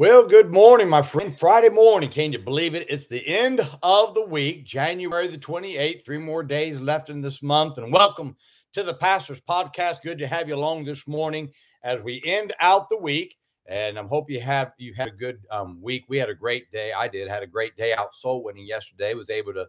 Well, good morning, my friend. Friday morning. Can you believe it? It's the end of the week, January the 28th. Three more days left in this month. And welcome to the Pastor's Podcast. Good to have you along this morning as we end out the week. And I hope you have you had a good um, week. We had a great day. I did. Had a great day out soul winning yesterday. Was able to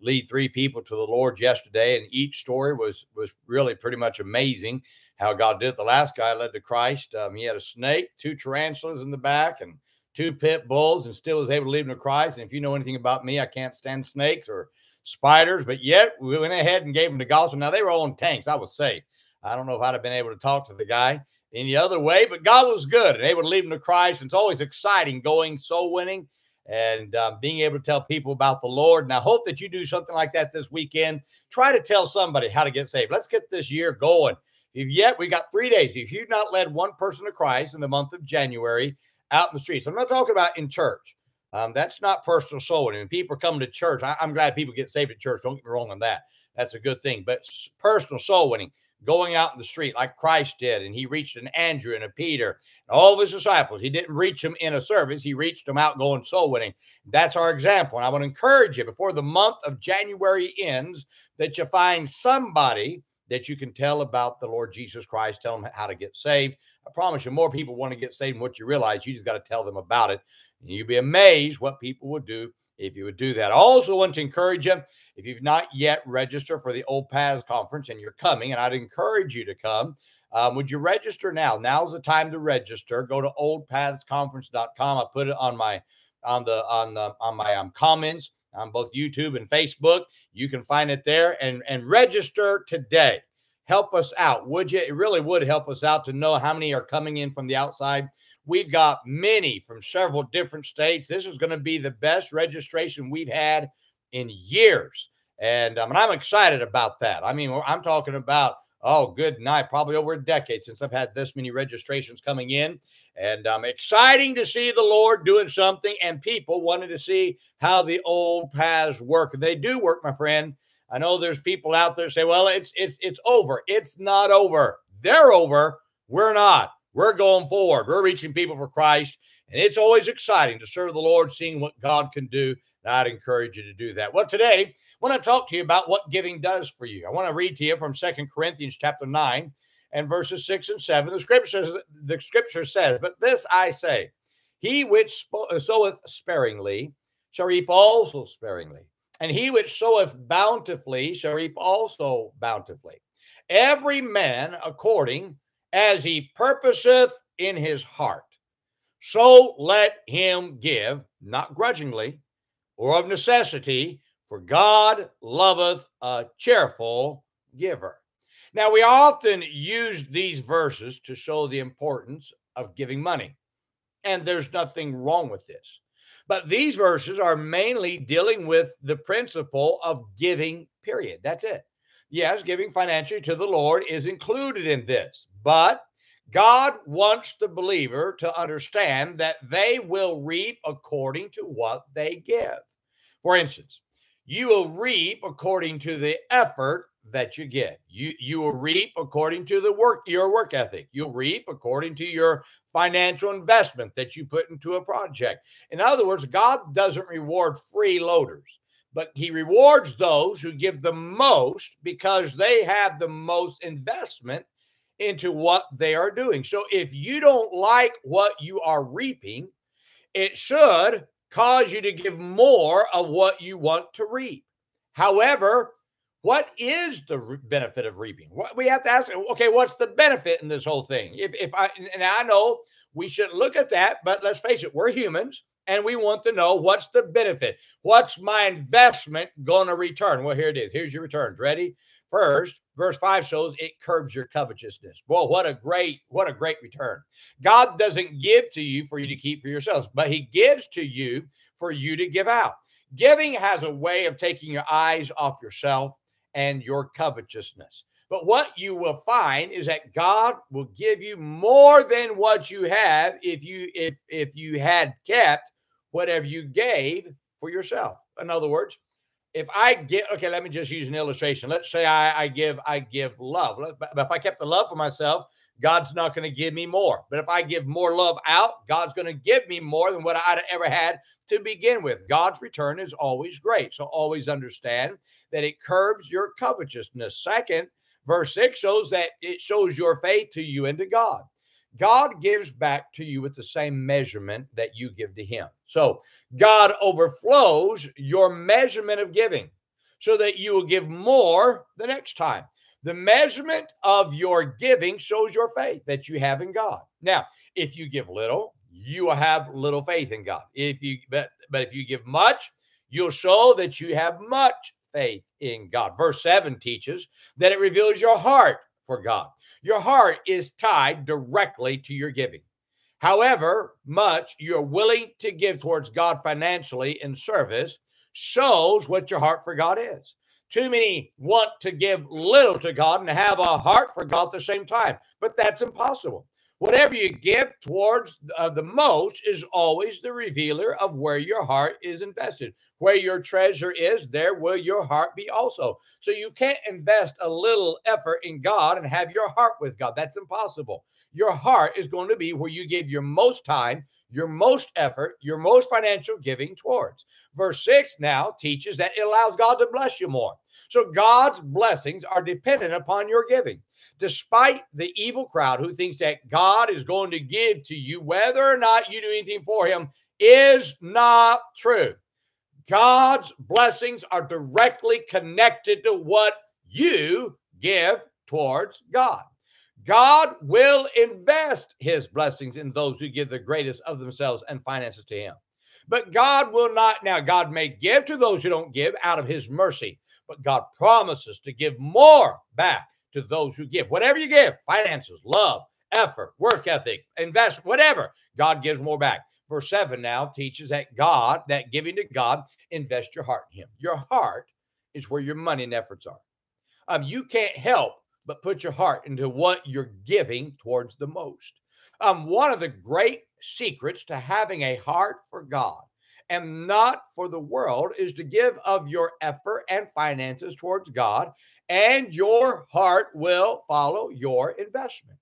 lead three people to the Lord yesterday, and each story was was really pretty much amazing how God did it. The last guy led to Christ. Um, he had a snake, two tarantulas in the back, and two pit bulls, and still was able to lead him to Christ. And if you know anything about me, I can't stand snakes or spiders, but yet we went ahead and gave him the gospel. Now they were all in tanks. I was safe. I don't know if I'd have been able to talk to the guy any other way, but God was good and able to lead him to Christ. And it's always exciting going soul winning and um, being able to tell people about the Lord. And I hope that you do something like that this weekend. Try to tell somebody how to get saved. Let's get this year going. If yet we got three days, if you've not led one person to Christ in the month of January out in the streets, I'm not talking about in church. Um, that's not personal soul winning. People coming to church. I, am glad people get saved at church. Don't get me wrong on that. That's a good thing. But personal soul winning, going out in the street like Christ did, and he reached an Andrew and a Peter and all of his disciples. He didn't reach them in a service, he reached them out going soul winning. That's our example. And I want to encourage you before the month of January ends that you find somebody that you can tell about the Lord Jesus Christ, tell them how to get saved. I promise you, more people want to get saved than what you realize. You just got to tell them about it. And you'd be amazed what people would do if you would do that. I also want to encourage you, if you've not yet registered for the Old Paths Conference and you're coming, and I'd encourage you to come, um, would you register now? Now's the time to register. Go to oldpathsconference.com. I put it on my on the on the on my um, comments on both YouTube and Facebook. You can find it there and, and register today. Help us out, would you? It really would help us out to know how many are coming in from the outside. We've got many from several different states. This is going to be the best registration we've had in years. And, um, and I'm excited about that. I mean, I'm talking about oh, good night, probably over a decade since I've had this many registrations coming in. And I'm um, exciting to see the Lord doing something and people wanting to see how the old paths work. They do work, my friend. I know there's people out there say, well, it's it's it's over. It's not over. They're over. We're not. We're going forward. We're reaching people for Christ. And it's always exciting to serve the Lord, seeing what God can do. And I'd encourage you to do that. Well, today I want to talk to you about what giving does for you. I want to read to you from Second Corinthians chapter 9 and verses 6 and 7. The scripture says, the scripture says, But this I say, he which soweth sparingly shall reap also sparingly, and he which soweth bountifully shall reap also bountifully. Every man according as he purposeth in his heart. So let him give, not grudgingly or of necessity, for God loveth a cheerful giver. Now, we often use these verses to show the importance of giving money, and there's nothing wrong with this. But these verses are mainly dealing with the principle of giving, period. That's it. Yes, giving financially to the Lord is included in this, but God wants the believer to understand that they will reap according to what they give. For instance, you will reap according to the effort that you get. You you will reap according to the work your work ethic. You'll reap according to your financial investment that you put into a project. In other words, God doesn't reward freeloaders, but he rewards those who give the most because they have the most investment into what they are doing. So if you don't like what you are reaping, it should cause you to give more of what you want to reap. However, what is the benefit of reaping? What we have to ask, okay, what's the benefit in this whole thing? If if I and I know we should look at that, but let's face it, we're humans and we want to know what's the benefit? What's my investment going to return? Well, here it is. Here's your returns. Ready? First, verse 5 shows it curbs your covetousness. Boy, what a great, what a great return. God doesn't give to you for you to keep for yourselves, but he gives to you for you to give out. Giving has a way of taking your eyes off yourself and your covetousness. But what you will find is that God will give you more than what you have if you if if you had kept whatever you gave for yourself. In other words, if I get okay, let me just use an illustration. Let's say I, I give I give love, but if I kept the love for myself, God's not going to give me more. But if I give more love out, God's going to give me more than what I'd ever had to begin with. God's return is always great. So always understand that it curbs your covetousness. Second, verse 6 shows that it shows your faith to you and to God. God gives back to you with the same measurement that you give to him. So God overflows your measurement of giving so that you will give more the next time. The measurement of your giving shows your faith that you have in God. Now, if you give little, you will have little faith in God. If you but, but if you give much, you'll show that you have much faith in God. Verse 7 teaches that it reveals your heart for God. Your heart is tied directly to your giving. However much you're willing to give towards God financially in service shows what your heart for God is. Too many want to give little to God and have a heart for God at the same time, but that's impossible. Whatever you give towards uh, the most is always the revealer of where your heart is invested. Where your treasure is, there will your heart be also. So you can't invest a little effort in God and have your heart with God. That's impossible. Your heart is going to be where you give your most time, your most effort, your most financial giving towards. Verse 6 now teaches that it allows God to bless you more. So God's blessings are dependent upon your giving. Despite the evil crowd who thinks that God is going to give to you, whether or not you do anything for him, is not true. God's blessings are directly connected to what you give towards God. God will invest his blessings in those who give the greatest of themselves and finances to him. But God will not. Now, God may give to those who don't give out of his mercy, but God promises to give more back to those who give. Whatever you give, finances, love, effort, work ethic, invest, whatever, God gives more back. Verse 7 now teaches that God, that giving to God, invest your heart in Him. Your heart is where your money and efforts are. Um, you can't help but put your heart into what you're giving towards the most. Um, one of the great secrets to having a heart for God and not for the world is to give of your effort and finances towards God, and your heart will follow your investment.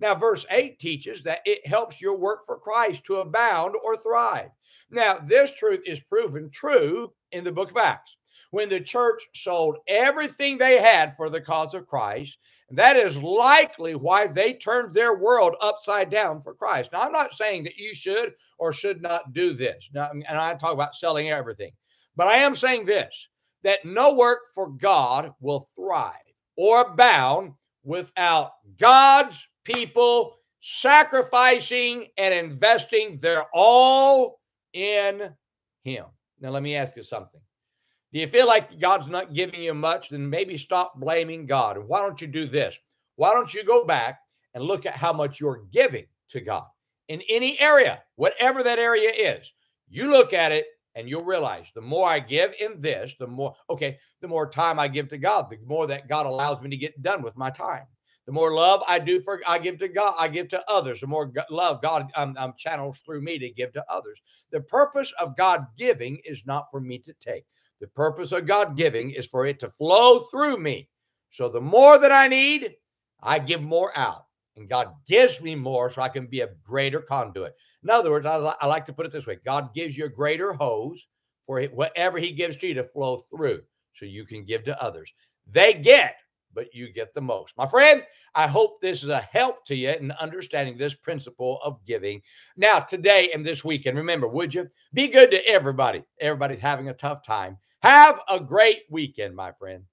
Now, verse 8 teaches that it helps your work for Christ to abound or thrive. Now, this truth is proven true in the book of Acts when the church sold everything they had for the cause of Christ. That is likely why they turned their world upside down for Christ. Now, I'm not saying that you should or should not do this. Now, and I talk about selling everything, but I am saying this that no work for God will thrive or abound without God's people sacrificing and investing their all in Him. Now, let me ask you something. Do you feel like God's not giving you much? Then maybe stop blaming God. Why don't you do this? Why don't you go back and look at how much you're giving to God in any area, whatever that area is? You look at it and you'll realize the more I give in this, the more, okay, the more time I give to God, the more that God allows me to get done with my time. The more love I do for, I give to God, I give to others. The more love God um, um, channels through me to give to others. The purpose of God giving is not for me to take. The purpose of God giving is for it to flow through me. So the more that I need, I give more out. And God gives me more so I can be a greater conduit. In other words, I, I like to put it this way God gives you a greater hose for whatever He gives to you to flow through so you can give to others. They get, but you get the most. My friend, I hope this is a help to you in understanding this principle of giving. Now, today and this weekend, remember, would you be good to everybody? Everybody's having a tough time. Have a great weekend, my friend.